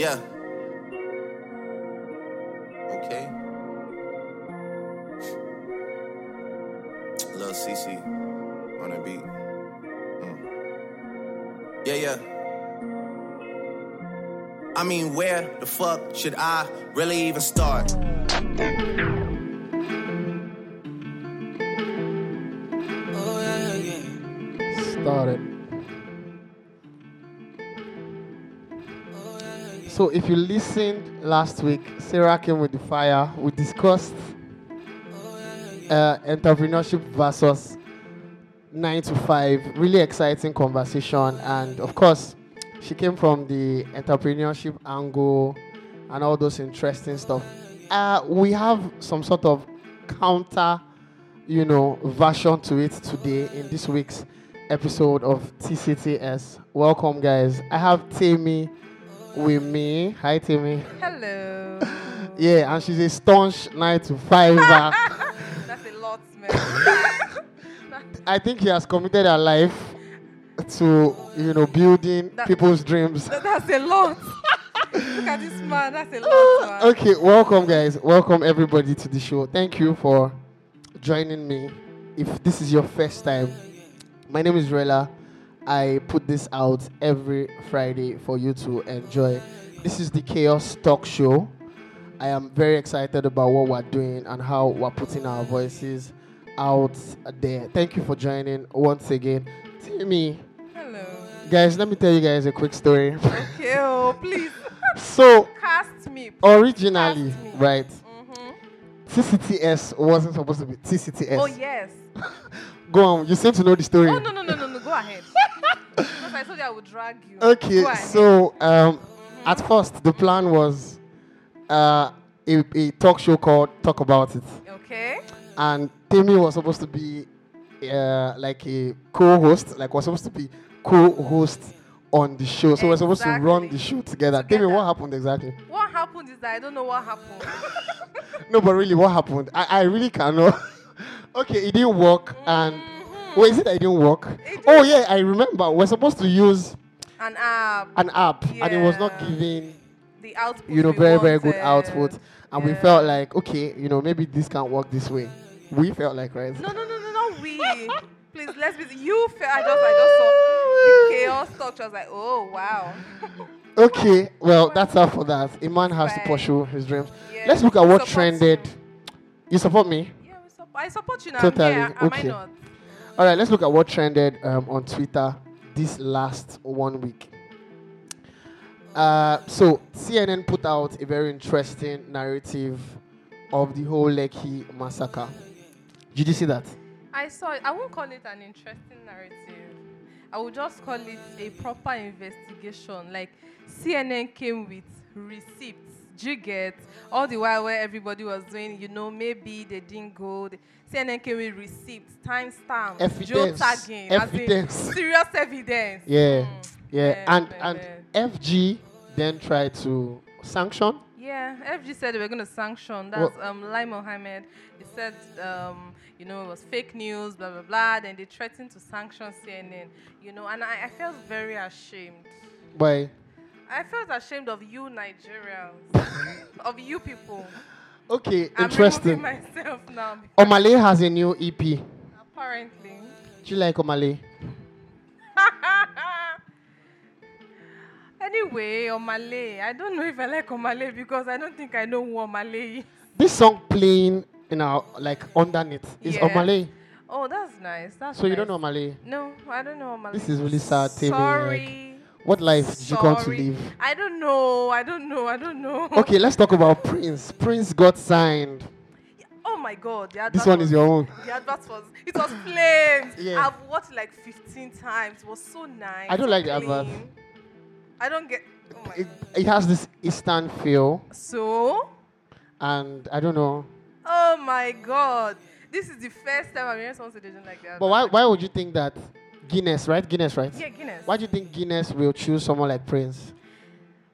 Yeah. Okay. Lil CC on the beat. Mm. Yeah, yeah. I mean, where the fuck should I really even start? So if you listened last week, Sarah came with the fire. We discussed uh, entrepreneurship versus nine to five. Really exciting conversation, and of course, she came from the entrepreneurship angle and all those interesting stuff. Uh, we have some sort of counter, you know, version to it today in this week's episode of TCTS. Welcome, guys. I have Tammy with me. Hi, Timmy. Hello. Yeah, and she's a staunch nine to five. That's a lot, man. I think he has committed her life to, you know, building That- people's dreams. That- That's a lot. Look at this man. That's a lot, man. Okay, welcome, guys. Welcome, everybody, to the show. Thank you for joining me. If this is your first time, my name is Rella. I put this out every Friday for you to enjoy. This is the Chaos Talk Show. I am very excited about what we're doing and how we're putting our voices out there. Thank you for joining once again. Timmy, Hello. guys, let me tell you guys a quick story. Okay, oh, please so, cast me. originally, Cast me. right, Mhm. TCTS wasn't supposed to be TCTS. Oh, yes. Go on, you seem to know the story. Oh, no, no, no, no, no. Go ahead. I told you I would drag you. Okay, so um, at first the plan was uh, a, a talk show called Talk About It, Okay. and Timmy was supposed to be uh, like a co-host, like was supposed to be co-host on the show. So we're supposed to run the show together. Timmy, what happened exactly? What happened is that I don't know what happened. No, but really, what happened? I, I really cannot. okay, it didn't work, and Mhm. Wait, is it that it didn't work? It Oh yeah, I remember. We're supposed to use An app. an app, and it was not giving The output. you know very very good output, and we felt like okay, you know maybe this can't work this way. We felt like right. No, no, no, no, not we. Please, let's be. You feel. I just, I just saw the chaos talk. I was like, oh wow. Okay, well that's all for that. A man has to pursue his dreams. Yeah, Let's look at what support trended. you. Support me? Yeah, we sup- I support you now. Totally, Yeah, am okay. I not? All right, let's look at what trended um, on Twitter this last one week. Uh, so CNN put out a very interesting narrative of the whole Lekki massacre. Did you see that? I saw it. I won't call it an interesting narrative. I would just call it a proper investigation. Like CNN came with receipts. Do you get all the while where everybody was doing, you know, maybe they didn't go. The, CNN came with receipts, timestamps, Evidence. in Evidence. serious evidence. Yeah, Mm. yeah, Yeah, and and FG then tried to sanction. Yeah, FG said they were going to sanction. That's um, Lai Mohammed. He said, um, you know, it was fake news, blah, blah, blah. Then they threatened to sanction CNN, you know, and I, I felt very ashamed. Why? I felt ashamed of you Nigerians, of you people. Okay, I'm interesting. myself now. Omah Lay has a new EP. Apparently. Do you like Omah Lay? anyway, Omah Lay. I don't know if I like Omah Lay because I don't think I know who Omah Lay is. This song playing in our like underneath is Yeah. Omah Lay. Oh, that's nice. That's So you don't nice. know Omah Lay. No, I don't know Omah Lay. This is really sad, Timmy, like- Sorry. What life did you come to Sorry. live? I don't know. I don't know. I don't know. Okay, let's talk about Prince. Prince got signed. Oh my God. The This one was- is your own. The advert was. It was flames. Yeah. I've watched like 15 times. It was so nice. I don't like the advert. I don't get. Oh my It, it has this Eastern feel, So. and I don't know. Oh my God. This is the first time I'm hearing someone say they don't like that. But why, why would you think that Guinness, right? Guinness, right? Yeah, Guinness. Why do you think Guinness will choose someone like Prince?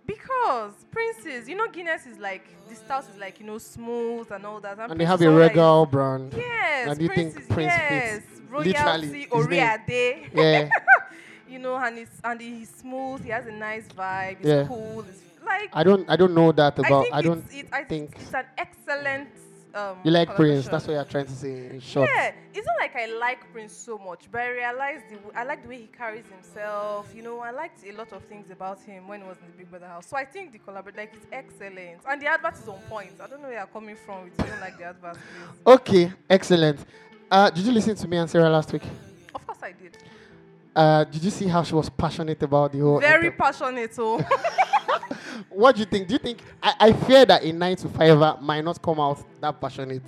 Because Prince's, you know, Guinness is like the style is like you know smooth and all that. And they Prince have a all like- regal brand. Yes. And you think Prince yes, fits? Royalty, Oriade. Yeah. you know, and he's and he's smooth. He has a nice vibe. He's Yeah. cool. He's, like I don't I don't know that I about think I don't it's, it, I think it's an excellent um you like Prince. That's what you're trying to say in short. Yeah, it's not like I like Prince so much, but I realized the, w- I like the way he carries himself. You know, I liked a lot of things about him when he was in the Big Brother house. So I think the collaboration, like, it's excellent, and the advert is on point. I don't know where you're coming from with you don't like the advert, please. Okay, excellent. Uh, did you listen to me and Sarah last week? Of course I did. Uh, did you see how she was passionate about the whole? Very passionate, oh. what do you think? Do you think I, I fear that a nine to five might not come out that passionate?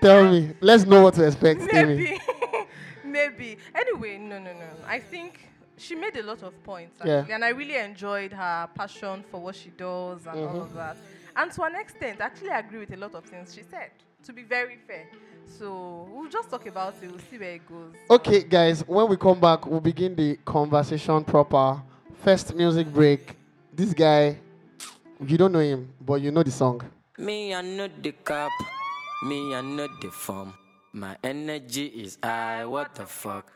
Tell me. Let's know what to expect. Maybe. Maybe. Anyway, no, no, no. I think she made a lot of points, Yeah. and I really enjoyed her passion for what she does and all Mhm. of that. And to an extent, I actually agree with a lot of things she said, to be very fair. So we'll just talk about it, we'll see where it goes. Okay, guys. When we come back, we'll begin the conversation proper. First music break. This guy, you don't know him, but you know the song. Me, I know the cap. Me, I know the form. My energy is high. What the fuck?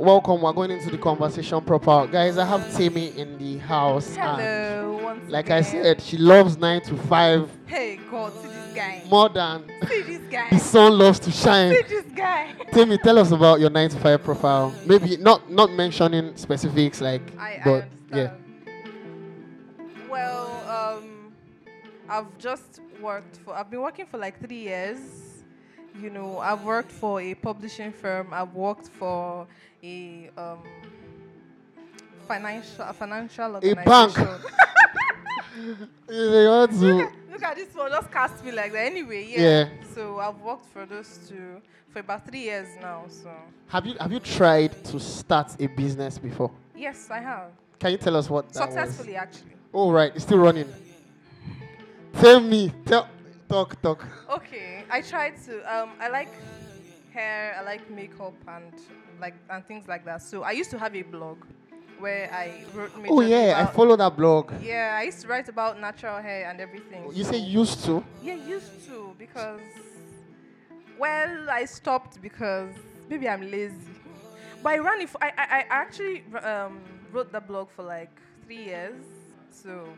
Welcome. We're going into the conversation proper, guys. I have Tammy in the house. and Hello, like I said, she loves nine to five Hey, God, see this guy. more than See this guy. the sun loves to shine. See this guy. Tammy, tell us about your nine to five profile. Maybe not not mentioning specifics, like, I, I but understand. yeah. Well, um, I've just worked for. I've been working for like three years. You know, I've worked for a publishing firm. I've worked for a um, financial a financial A bank. organization. You want to- Look at this one. Just cast me like that. Anyway, yeah. Yeah. So I've worked for those two for about three years now. So have you have you tried to start a business before? yes, I have Can you tell us what successfully actually. Oh right, it's still running. Tell me, tell, talk, talk. Okay, I tried to. Um, I like hair. I like makeup and like and things like that. So I used to have a blog where I wrote. Oh yeah, I follow that blog. Yeah, I used to write about natural hair and everything. You so- say used to? Yeah, used to because. Well, I stopped because maybe I'm lazy. But I ran it. I, I I actually um, wrote the blog for like three years. So.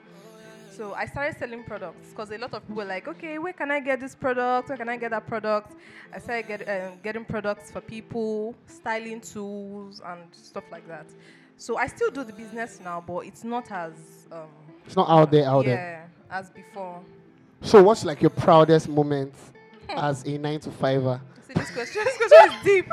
So I started selling products because a lot of people were like, okay, where can I get this product? Where can I get that product? I started get, um, getting products for people, styling tools and stuff like that. So I still do the business now, but it's not as um, It's not out there, out yeah there. as before. So what's like your proudest moment as a nine to fiver? See this question. This question is deep.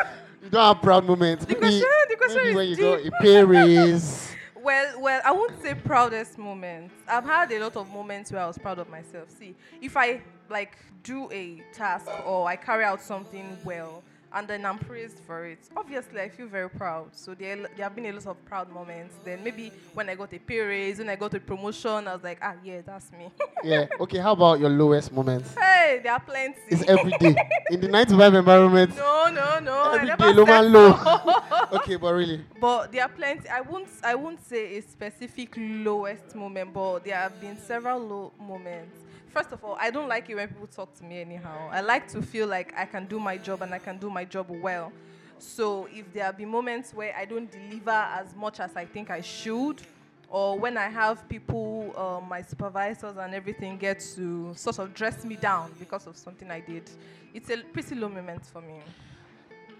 You don't have proud moments. The Maybe, question- the question maybe is when you deep. got a pay raise. Well, well, I won't say proudest moment. I've had a lot of moments where I was proud of myself. See, if I like do a task or I carry out something well and then I'm praised for it, obviously I feel very proud. So there, there have been a lot of proud moments. Then maybe when I got a pay raise, when I got a promotion, I was like, ah, yeah, that's me. yeah. Okay. How about your lowest moments? hey, there are plenty. It's every day in the nine to five environment. no, no, no. Every day, low man low. okay, but really, But there are plenty. I won't. I won't say a specific lowest moment, but there have been several low moments. First of all, I don't like it when people talk to me anyhow. I like to feel like I can do my job and I can do my job well. So if there been moments where I don't deliver as much as I think I should, or when I have people, uh, my supervisors and everything, get to sort of dress me down because of something I did, it's a pretty low moment for me.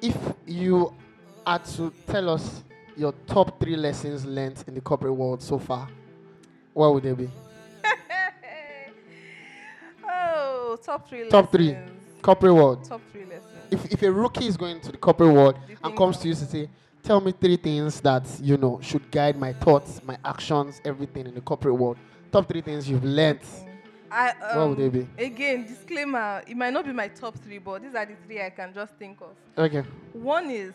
If you are to tell us your top three lessons learned in the corporate world so far, what would they be? Top three. Top three. lessons. Corporate world. Top three lessons. If, if a rookie is going to the corporate world and comes to you to say, tell me three things that, you know, should guide my thoughts, my actions, everything in the corporate world. Top three things you've learned. I, um, What would they be? Again, disclaimer: it might not be my top three, but these are the three I can just think of. Okay. One is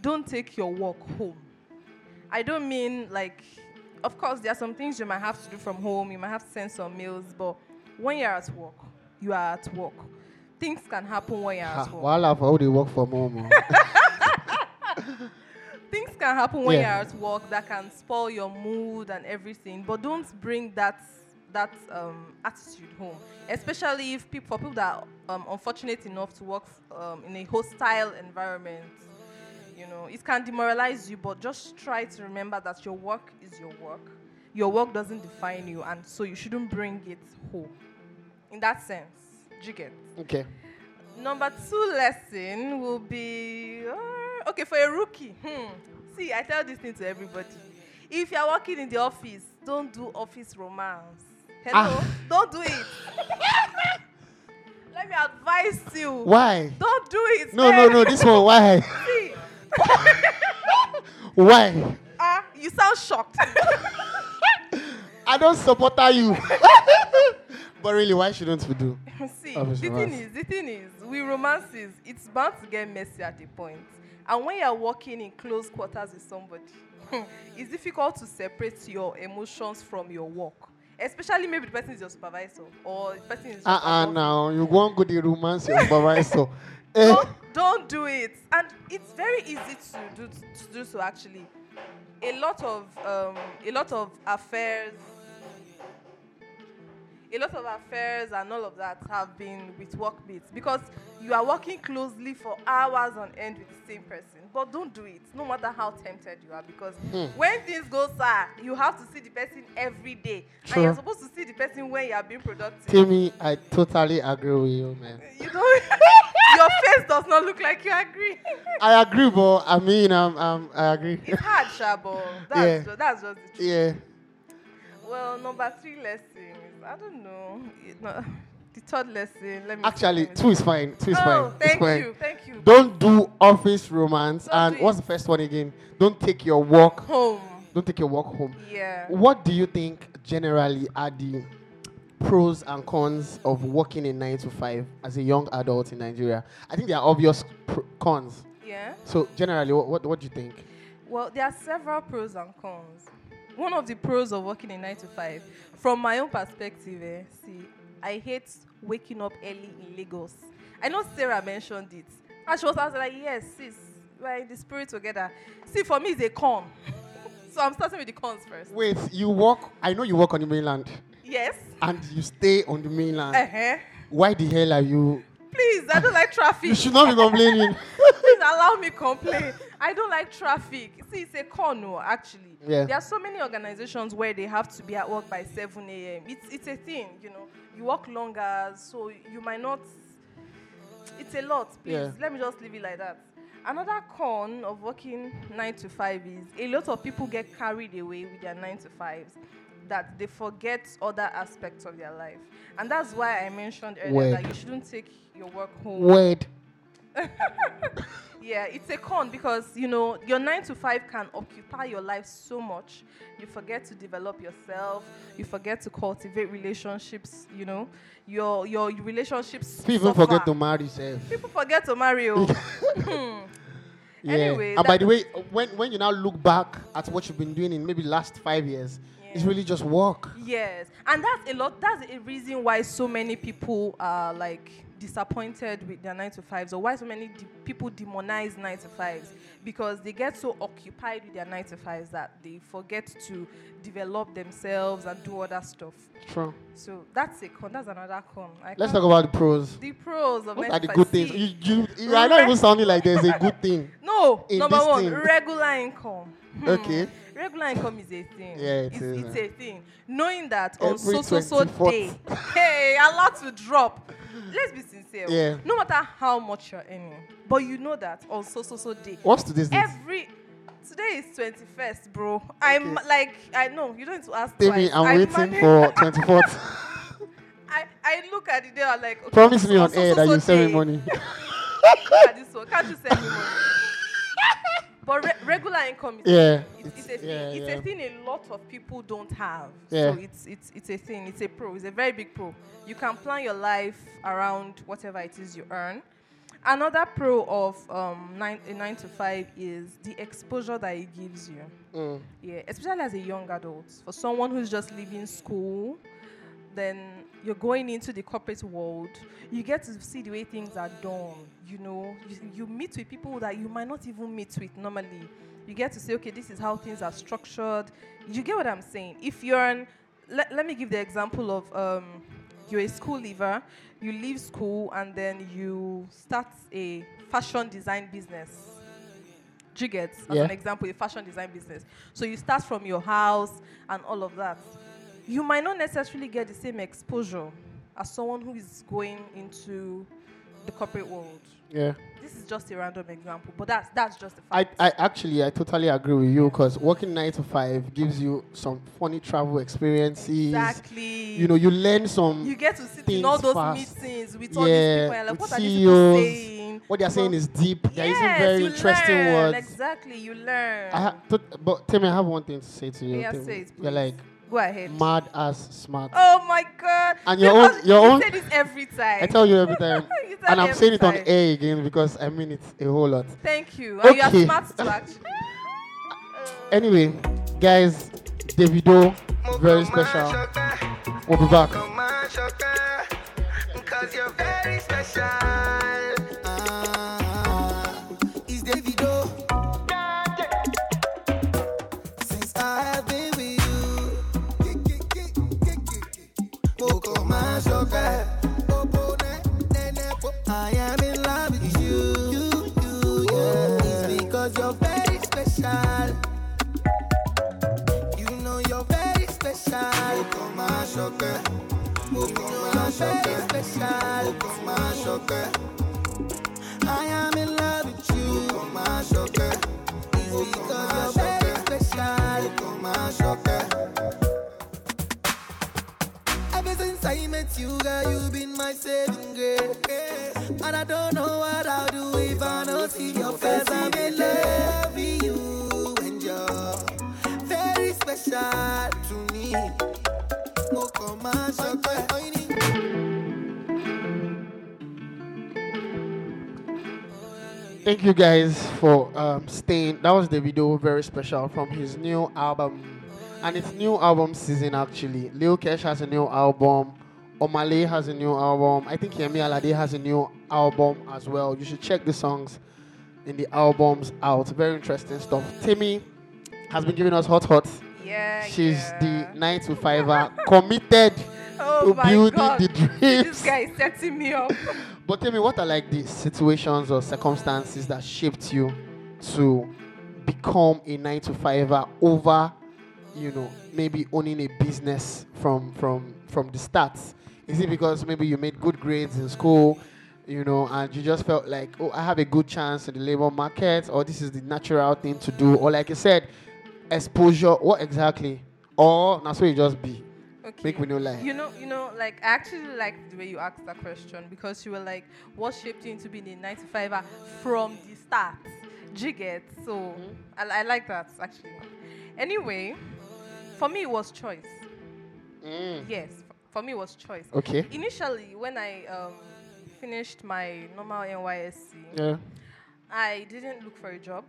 don't take your work home. I don't mean like, of course, there are some things you might have to do from home. You might have to send some mails, but when you're at work, you are at work. Things can happen when you're at work. For how they work from home. oh. Things can happen when Yeah. you're at work that can spoil your mood and everything. But don't bring that that um, attitude home, especially if people for people that are um, unfortunate enough to work um, in a hostile environment. You know, it can demoralize you, but just try to remember that your work is your work. Your work doesn't define you, and so you shouldn't bring it home. In that sense, do you get? okay. Number two lesson will be uh, okay for a rookie. Hmm. See, I tell this thing to everybody. If you're working in the office, don't do office romance. Hello, Ah. don't do it. Let me advise you. Why? Don't do it. No, no, man. no. This one, why? See, Why? ah, you sound shocked. I don't support you. but really, why shouldn't we do? See, the thing is, the thing is, with romances, it's bound to get messy at a point. And when you're working in close quarters with somebody, it's difficult to separate your emotions from your work. Especially maybe the person is your supervisor or the person is Uh uh now. You won't go the romance your supervisor. Eh, don't, don't do it. And it's very easy to do to do so actually. A lot of um, a lot of affairs a lot of affairs and all of that have been with workmates because you are working closely for hours on end with the same person. But don't do it, no matter how tempted you are, because when things go sour, you have to see the person every day, and you're supposed to see the person when you are being productive. Timmy, I totally agree with you, man. You don't. your face does not look like you agree. I agree, but I mean, um, um, I agree. it's hard, Shabo. That's Yeah. that's just the truth. yeah. Well, number three lesson. I don't know. The third lesson. Let me. Actually, two is fine. Two is oh, fine. Thank fine. you, thank you. Don't do office romance. Don't and what's the first one again? Don't take your work. home. Don't take your work home. Yeah. What do you think generally are the pros and cons of working in nine to five as a young adult in Nigeria? I think there are obvious pr- cons. Yeah. So generally, what, what what do you think? Well, there are several pros and cons. One of the pros of working in nine to five, from my own perspective, eh, see, I hate waking up early in Lagos. I know Sarah mentioned it, and she was I was like, "Yes, sis, we're in the spirit together." See, for me, it's a con. so I'm starting with the cons first. Wait, you work? I know you work on the mainland, Yes. and you stay on the mainland. Uh-huh. Why the hell are you? Please, I don't like traffic. You should not be complaining. Please allow me complain. I don't like traffic. See, it's a con, no, actually. Yeah. There are so many organizations where they have to be at work by 7 a.m. It's, it's a thing, you know. You work longer, so you might not. It's a lot, please. Yeah. Let me just leave it like that. Another con of working 9 to 5 is a lot of people get carried away with their 9 to 5s that they forget other aspects of their life. And that's why I mentioned earlier Word. that you shouldn't take your work home. Word. Yeah, it's a con because you know your nine to five can occupy your life so much. You forget to develop yourself. You forget to cultivate relationships. You know, your your relationships. People suffer. forget to marry, self. People forget to marry. oh. Hmm. Yeah. Anyway, and by the way, when when you now look back at what you've been doing in maybe last five years, it's really just work. Yes, and that's a lot. That's a reason why so many people are like disappointed with their nine to fives, or why so many de- people demonize nine to fives because they get so occupied with their nine to fives that they forget to develop themselves and do other stuff. True. So that's a con. That's another con. I Let's talk about the pros. the pros of What are the good things? You, you, you are not even sounding like there's a good thing. No, number one, thing. regular income. Hmm. Okay. Regular income is a thing. Yeah, it it's, is, it's eh? a thing. Knowing that on Every so so so 24th. day, hey, a lot to drop. let's be sincere. Oh. Yeah. No matter how much you're earning, but you know that on so so so day, What's today's date? every today is 21st, bro. I'm like I know you don't need to ask twice. I'm I waiting for 24th. I, I look at the day. I'm like, okay, Promise me on so- so- air so- that so you send me money. Look at this one. Can't you send me money? But re- regular income is Yeah, it's, it's, it's- a yeah, thing. It's yeah. a thing a lot of people don't have. Yeah. So it's it's it's a thing. It's a pro. It's a very big pro. You can plan your life around whatever it is you earn. Another pro of um, nine, a nine to five is the exposure that it gives you. Mm. Yeah, especially as a young adult. For someone who's just leaving school, then you're going into the corporate world. You get to see the way things are done. You know, you, you meet with people that you might not even meet with normally. You get to say, okay, this is how things are structured. You get what I'm saying? If you're an, let, let me give the example of um, you're a school leaver, you leave school and then you start a fashion design business. Get, as Yeah. an example, a fashion design business. So you start from your house and all of that. You might not necessarily get the same exposure as someone who is going into the corporate world. Yeah. This is just a random example, but that's that's just the I, fact. I actually I totally agree with you because working nine to five gives you some funny travel experiences. exactly. You know, you learn some you get to sit in all those fast. meetings with all these Yeah, people and like, what are these people saying? what they're saying is deep. They're using very you interesting learn. words. Exactly, you learn. I ha- to- but Timmy, I have one thing to say to you. Yeah, say it, You're like Go ahead. mad as smart. Oh my god. And your own- Because your you own- say this every time. I tell you every time, You and I'm every saying it on time. air again because I mean it a whole lot. Thank you. And you Okay. are smart to actually. Anyway, guys, Davido, very special. We'll be back. Mashoka. Boko Mashoka. Special. Boko Mashoka. I am in love with you. Boko Mashoka. It's because you're very special. Boko Mashoka. Ever since I met you, girl, you've been my saving grace. And I don't know what I'll do if I don't see your face. I'm in love with you, and you're very special to me. Thank you guys for um, staying. That was Davido, very special from his new album, and it's new album season actually. Lil Kesh has a new album. Omah Lay has a new album. I think Yemi Alade has a new album as well. You should check the songs in the albums out. Very interesting stuff. Timmy has been giving us hot hot. Yeah. She's yeah. the nine to fiver committed oh to building God. the This dreams. guy is setting me up. But tell me, what are like the situations or circumstances that shaped you to become a nine to fiver over, you know, maybe owning a business from from from the start? Is it because maybe you made good grades in school, you know, and you just felt like, oh, I have a good chance in the labor market, or this is the natural thing to do, or like I said, exposure. What exactly? Or that's where you just be. Okay. Make we no lie. You know, you know, like I actually like the way you asked that question because you were like, "What shaped you into being a 95er from the start?" Do you get? So Mm-hmm. I, I like that actually. Anyway, for me it was choice. Mm. Yes, for me it was choice. Okay. Initially, when I um, finished my normal NYSC, Yeah. I didn't look for a job.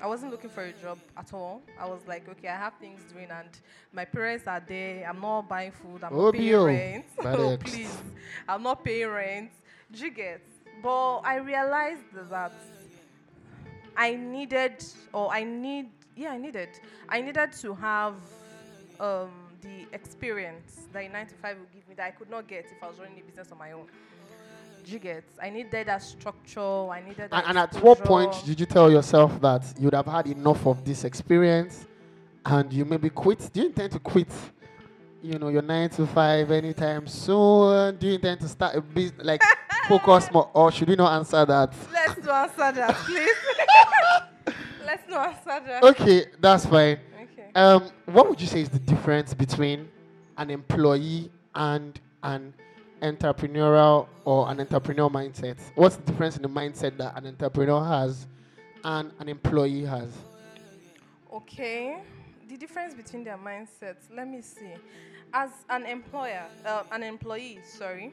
I wasn't looking for a job at all. I was like, okay, I have things doing, and my parents are there. I'm not buying food. I'm not paying rent. Oh, please, I'm not paying rent. Do you get? But I realized that I needed, or I need, yeah, I needed, I needed to have um, the experience that a nine to five would give me that I could not get if I was running a business on my own. You get? I needed that structure. I needed that. And, and at what point did you tell yourself that you'd have had enough of this experience and you maybe quit? Do you intend to quit you know, your nine to five anytime soon? Do you intend to start a business, like focus more, or should we not answer that? Let's not answer that, please. Let's not answer that. Okay, that's fine. Okay. Um, what would you say is the difference between an employee and an entrepreneurial or an entrepreneurial mindset? What's the difference in the mindset that an entrepreneur has and an employee has? Okay. The difference between their mindsets. Let me see. As an employer, uh, an employee, sorry,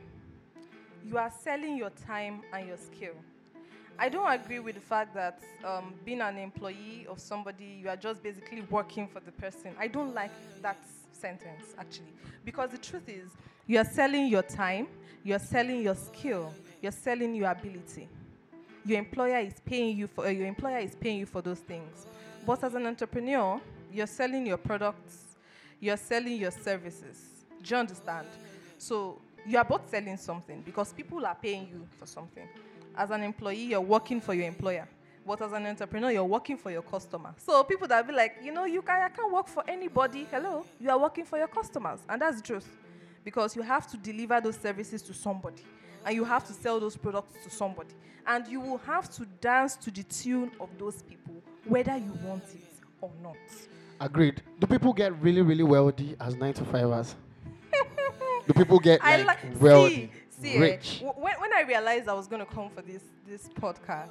you are selling your time and your skill. I don't agree with the fact that um, being an employee of somebody, you are just basically working for the person. I don't like that sentence, actually. Because the truth is, you are selling your time, you are selling your skill, you're selling your ability. Your employer is paying you for, uh, your employer is paying you for those things. But as an entrepreneur, you're selling your products, you're selling your services. Do you understand? So you are both selling something because people are paying you for something. As an employee, you're working for your employer. But as an entrepreneur, you're working for your customer. So people that be like, you know, you can I can't work for anybody. Hello, you are working for your customers, and that's the truth, because you have to deliver those services to somebody, and you have to sell those products to somebody, and you will have to dance to the tune of those people, whether you want it or not. Agreed. Do people get really, really wealthy as nine to fivers? Do people get I like like wealthy, see, see, eh, rich? w- when, when I realized I was going to come for this this podcast,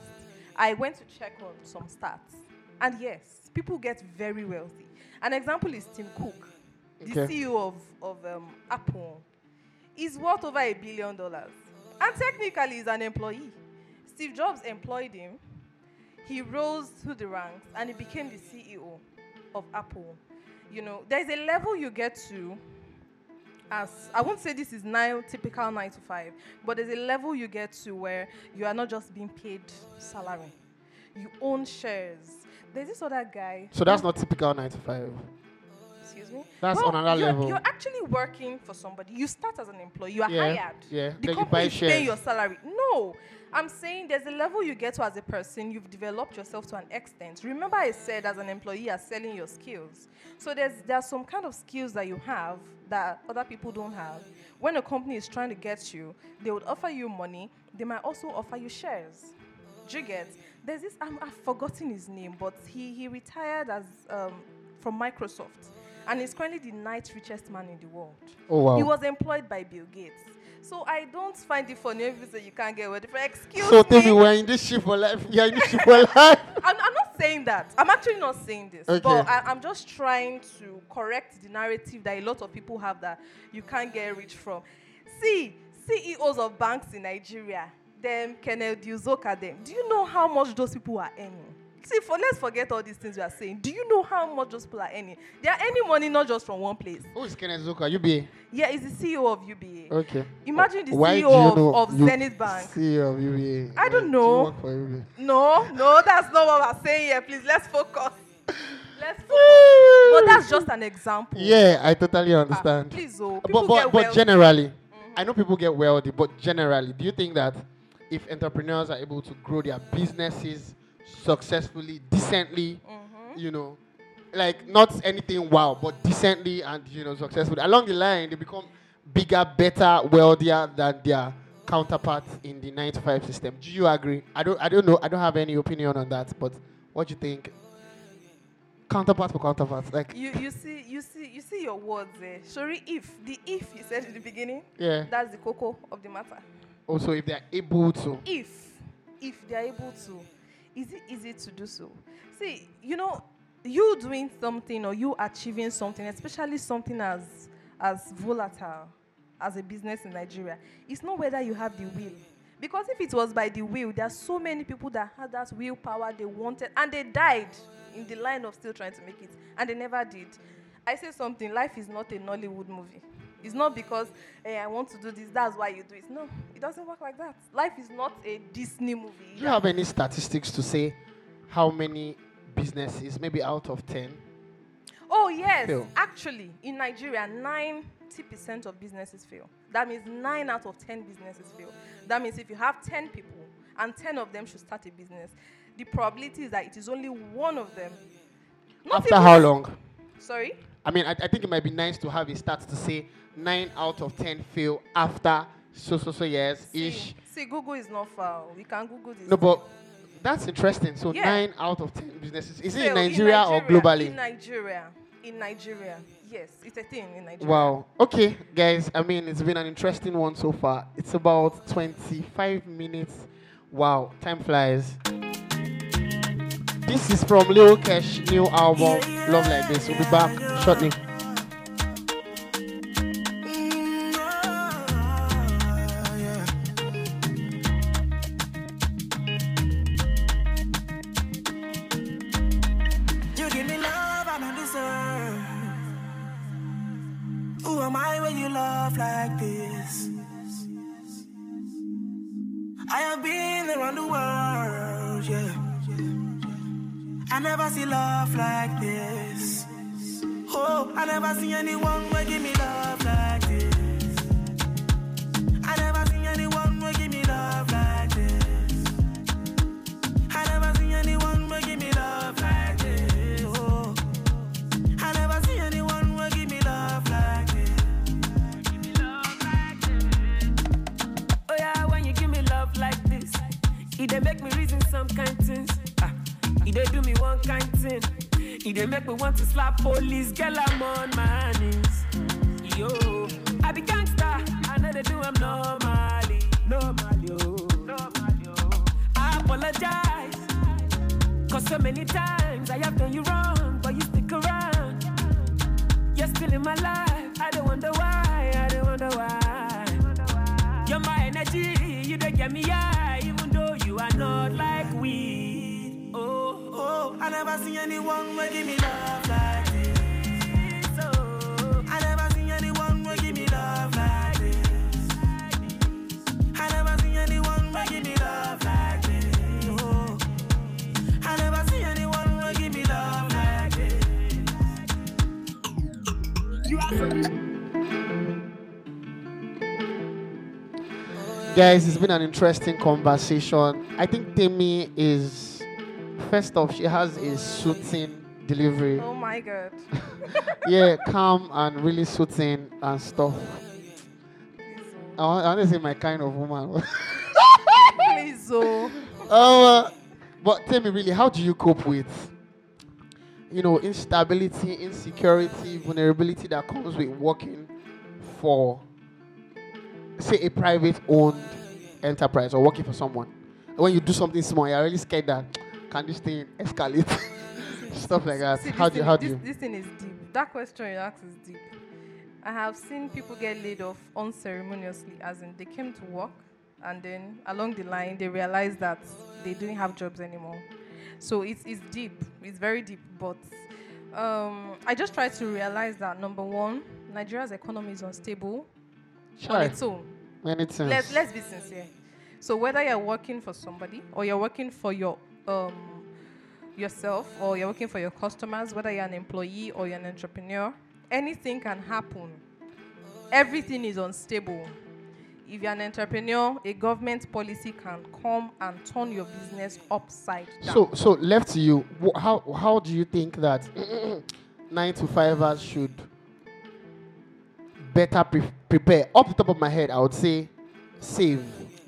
I went to check on some stats, and yes, people get very wealthy. An example is Tim Cook, the Okay. CEO of of um, Apple. He's worth over a billion dollars, and technically, he's an employee. Steve Jobs employed him. He rose through the ranks, and he became the CEO of Apple. You know, there's a level you get to as I won't say this is now typical nine to five, but there's a level you get to where you are not just being paid salary. You own shares. There's this other guy. So that's not typical nine to five. Excuse me. That's on another you're, level. You're actually working for somebody. You start as an employee. You are Yeah, hired. yeah. The Then you company buy shares. paying your salary. No. I'm saying there's a level you get to as a person. You've developed yourself to an extent. Remember, I said as an employee, you're selling your skills. So there's there's some kind of skills that you have that other people don't have. When a company is trying to get you, they would offer you money. They might also offer you shares. Do you get? There's this. I'm, I've forgotten his name, but he he retired as um, from Microsoft, and he's currently the ninth richest man in the world. Oh wow. He was employed by Bill Gates. So I don't find it funny if you say you can't get wealthy. Excuse so tell me. me, we're in this ship for life. Yeah, in this ship for life. I'm, I'm not saying that. I'm actually not saying this. Okay. But I, I'm just trying to correct the narrative that a lot of people have that you can't get rich from. See, CEOs of banks in Nigeria, them Kenneth Uzoka, them. Do you know how much those people are earning? See, for let's forget all these things we are saying. Do you know how much those people are earning? They are earning money not just from one place. Who is Kenneth Zuka? UBA. Yeah, he's the CEO of UBA. Okay. Imagine the Why CEO you of- know of you- Zenith Bank. CEO of UBA. I don't do know. UBA? No, no, that's not what we're saying here. Please, let's focus. Let's focus. but that's just an example. Yeah, I totally Ah, understand. please, oh, but but, but generally, I know people get wealthy, but generally, do you think that if entrepreneurs are able to grow their businesses successfully, decently, Mm-hmm. you know, like not anything wow, but decently and you know successfully along the line, they become bigger, better, wealthier than their counterparts in the nine to five system. Do you agree? I don't. I don't know. I don't have any opinion on that. But what do you think? Counterpart for counterparts, like You, you see, you see, you see your words there. Sorry, if the if you said in the beginning, yeah. that's the cocoa of the matter. Also, if they are able to. If, if they are able to, is it easy to do so? See, you know, you doing something or you achieving something, especially something as as volatile as a business in Nigeria, it's not whether you have the will. Because if it was by the will, there are so many people that had that willpower they wanted and they died in the line of still trying to make it, and they never did. I say something, life is not a Nollywood movie. It's not because hey, I want to do this, that's why you do it. No, it doesn't work like that. Life is not a Disney movie. Do you have any statistics to say how many businesses, maybe out of 10? Oh, yes. Fail. Actually, in Nigeria, 90% of businesses fail. That means 9 out of 10 businesses fail. That means if you have 10 people and 10 of them should start a business, the probability is that it is only one of them. Not After how long? Sorry? I mean, I, I think it might be nice to have a stat to say nine out of ten fail after so so so years ish. See, Google is not far. We can Google this. No, but that's interesting. So Yeah. nine out of ten businesses. Is it Fail in Nigeria, or globally? In Nigeria. In Nigeria. Yes, it's a thing in Nigeria. Wow. Okay, guys. I mean, it's been an interesting one so far. It's about 25 minutes. Wow, time flies. This is from Lil Kesh new album, Love Like This. We'll be back shortly. I never see anyone will give me love like this. I never see anyone will give me love like this. I never see anyone will give me love like this. Oh, I never see anyone will give me love like this. Oh yeah, when you give me love like this, it dey make me reason some kind things. Ah, it dey do me one kind thing. It dey make me want to slap police. Girl, I'm on my knees. Yo, I be gangster. I know they do I'm normally, normally, oh, normally, oh. I apologize. Cause so many times I have done you wrong, but you stick around. You're still in my life. I don't wonder why. I don't wonder why. You're my energy. You don't get me high, even though you are not like weed. Oh, I never anyone will give me love like this. I never see anyone will give me love like this. I never see anyone will give me love like this. I never see anyone will give me love like this. Guys, it's been an interesting conversation. I think Timmy is, first off, she has a soothing delivery. Oh my god. yeah, calm and really soothing and stuff. I want, I want to say my kind of woman. Please, oh. uh, but tell me really, how do you cope with, you know, instability, insecurity, vulnerability that comes with working for, say, a private-owned enterprise or working for someone? When you do something small, you're really scared that can this thing escalate, stuff like that. See, How do you, how do you? This thing is deep. That question you asked is deep. I have seen people get laid off unceremoniously, as in they came to work and then along the line they realized that they didn't have jobs anymore. So it's, it's deep. It's very deep. But um, I just try to realize that number one, Nigeria's economy is unstable on its own. Many things. Let's let's be sincere. So whether you're working for somebody or you're working for your um yourself or you're working for your customers, whether you're an employee or you're an entrepreneur, anything can happen. Everything is unstable. If you're an entrepreneur, a government policy can come and turn your business upside down. So, so left to you, how how do you think that nine to fivers should better pre- prepare? Off the top of my head, I would say save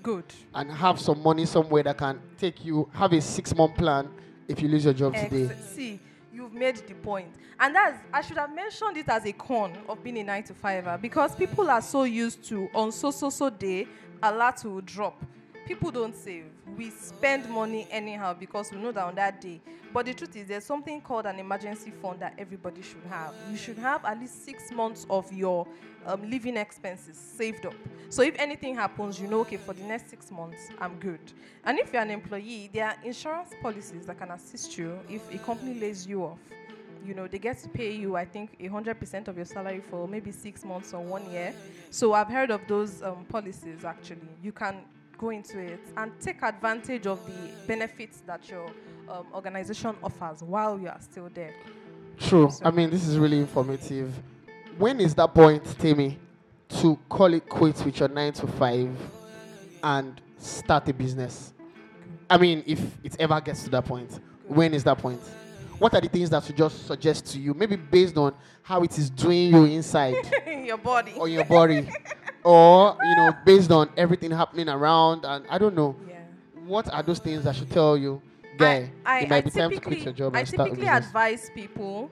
good. and have some money somewhere that can take you. Have a six month plan if you lose your job today. See, you've made the point. And that's I should have mentioned it as a con of being a nine to fiver because people are so used to on so so so day a lot will drop. People don't save. We spend money anyhow because we know that on that day. But the truth is there's something called an emergency fund that everybody should have. You should have at least six months of your um, living expenses saved up. So if anything happens, you know, okay, for the next six months, I'm good. And if you're an employee, there are insurance policies that can assist you if a company lays you off. You know, they get to pay you, I think, 100% of your salary for maybe six months or one year. So I've heard of those um, policies actually. You can go into it and take advantage of the benefits that your um, organization offers while you are still there. True. So- I mean, this is really informative. When is that point, Timmy, to call it quits with your nine to five and start a business? I mean, if it ever gets to that point, when is that point? what are the things that should just suggest to you? Maybe based on how it is doing you inside Your body. or your body, or you know, based on everything happening around, and I don't know. Yeah. What are those things that should tell you, guy? I, it might I be time to quit your job I and start a typically advise people,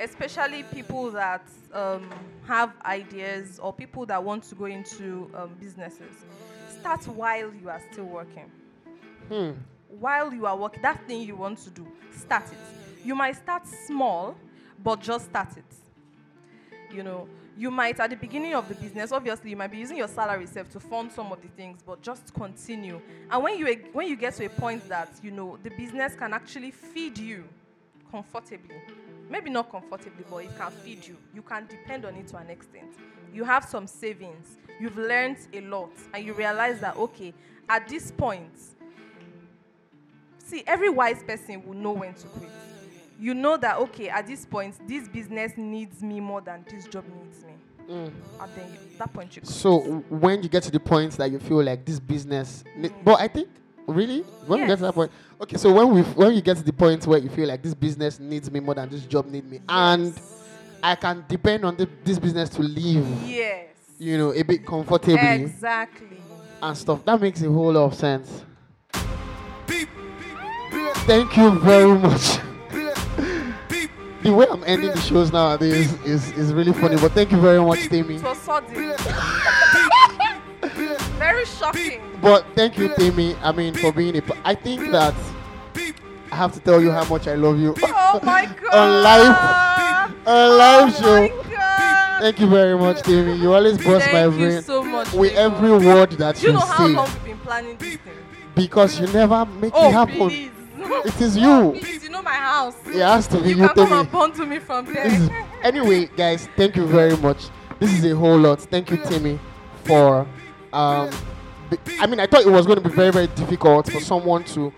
especially people that um, have ideas or people that want to go into um, businesses, start while you are still working. Hmm. While you are working, that thing you want to do, start it. You might start small, but just start it. You know, you might at the beginning of the business, obviously, you might be using your salary self to fund some of the things, but just continue. And when you when you get to a point that you know the business can actually feed you comfortably, maybe not comfortably, but it can feed you. You can depend on it to an extent. You have some savings. You've learned a lot, and you realize that okay, at this point, see, every wise person will know when to quit. You know that okay, at this point, this business needs me more than this job needs me. And then you, that point you. So w- when you get to the point that you feel like this business, ne- mm. but I think really when we get to that point, okay. So when we when you get to the point where you feel like this business needs me more than this job needs me, and I can depend on the, this business to live, yes, you know, a bit comfortably exactly. and stuff. That makes a whole lot of sense. Thank you very much. The way I'm ending the shows nowadays is, is really funny, but thank you very much, Tammy. It was sudden. Very shocking. But thank you, Tammy. I mean, for being a. p- I think that I have to tell you how much I love you. Oh my god. On live, on live oh show. My god. Thank you very much, Tammy. You always bust my Thank brain you so much. with every word that Do you you know how long we've been planning this thing? because you never make Oh, it happen. please. It is No, you. Please, you know my house. It has to be You you, can come and bond to me from there. Is, anyway, guys, thank you very much. This is a whole lot. Thank you, Timmy, for. Um, I mean, I thought it was going to be very, very difficult for someone to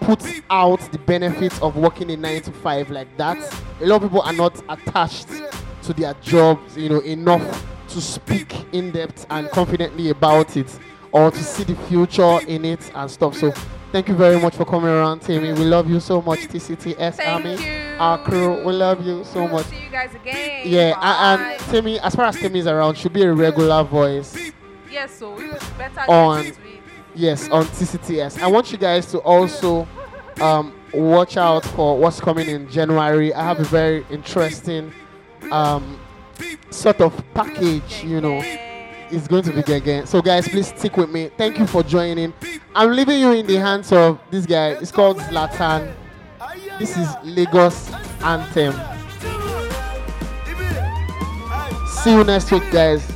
put out the benefits of working a nine to five like that. A lot of people are not attached to their jobs, you know, enough to speak in depth and confidently about it or to see the future in it and stuff. So, thank you very much for coming around, Timmy. We love you so much, TCTS Thank Army. you. Our crew, we love you so much. See you guys again. Yeah, Bye. and Timmy, as far as Timmy is around, should be a regular voice. Yes, so we better On- get into it. Yes, on TCTS. I want you guys to also um, watch out for what's coming in January. I have a very interesting um, sort of package, you know. It's going to be again. So, guys, please stick with me. Thank you for joining. I'm leaving you in the hands of this guy. It's called Zlatan. This is Lagos Anthem. See you next week, guys.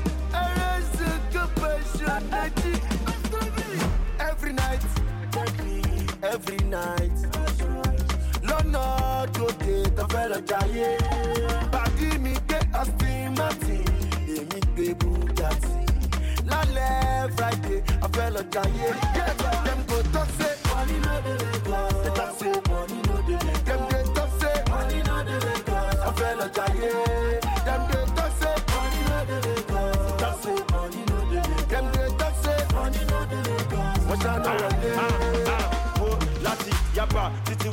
Every night. Friday, a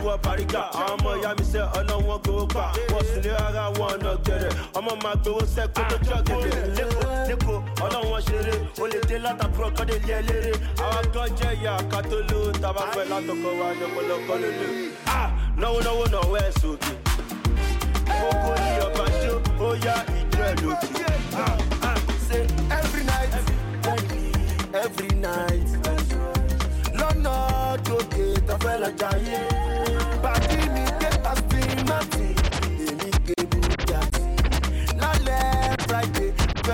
wọ àwọn ọmọ ìyá mi sẹ ọlọ́wọ́n gbowó pa wọ́n sùn lé ara wọn ọ̀nà gẹ̀rẹ̀ ọmọ máa gbowó sẹ́kọ̀ tó jọ gẹ̀rẹ̀ lẹ́kọ̀ọ́ lẹ́kọ̀ọ́ ọlọ́wọ́n ṣeré o lè dé látàkùrọ̀ kọ́ lè lé ẹ léré àwọn kan jẹ́ ìyá ká tó lò tàbá fẹ́ látọkọ wa ní ọpọlọpọ lólè náwó náwó náwó ẹ̀ sókè gbogbo ní ọba jó ó yá ìjọ ẹ̀ lókè. Say every night, every night. Lọ́nà tó fẹ́ lọ jayé. Bàdí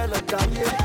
èmi gbé Bugatti.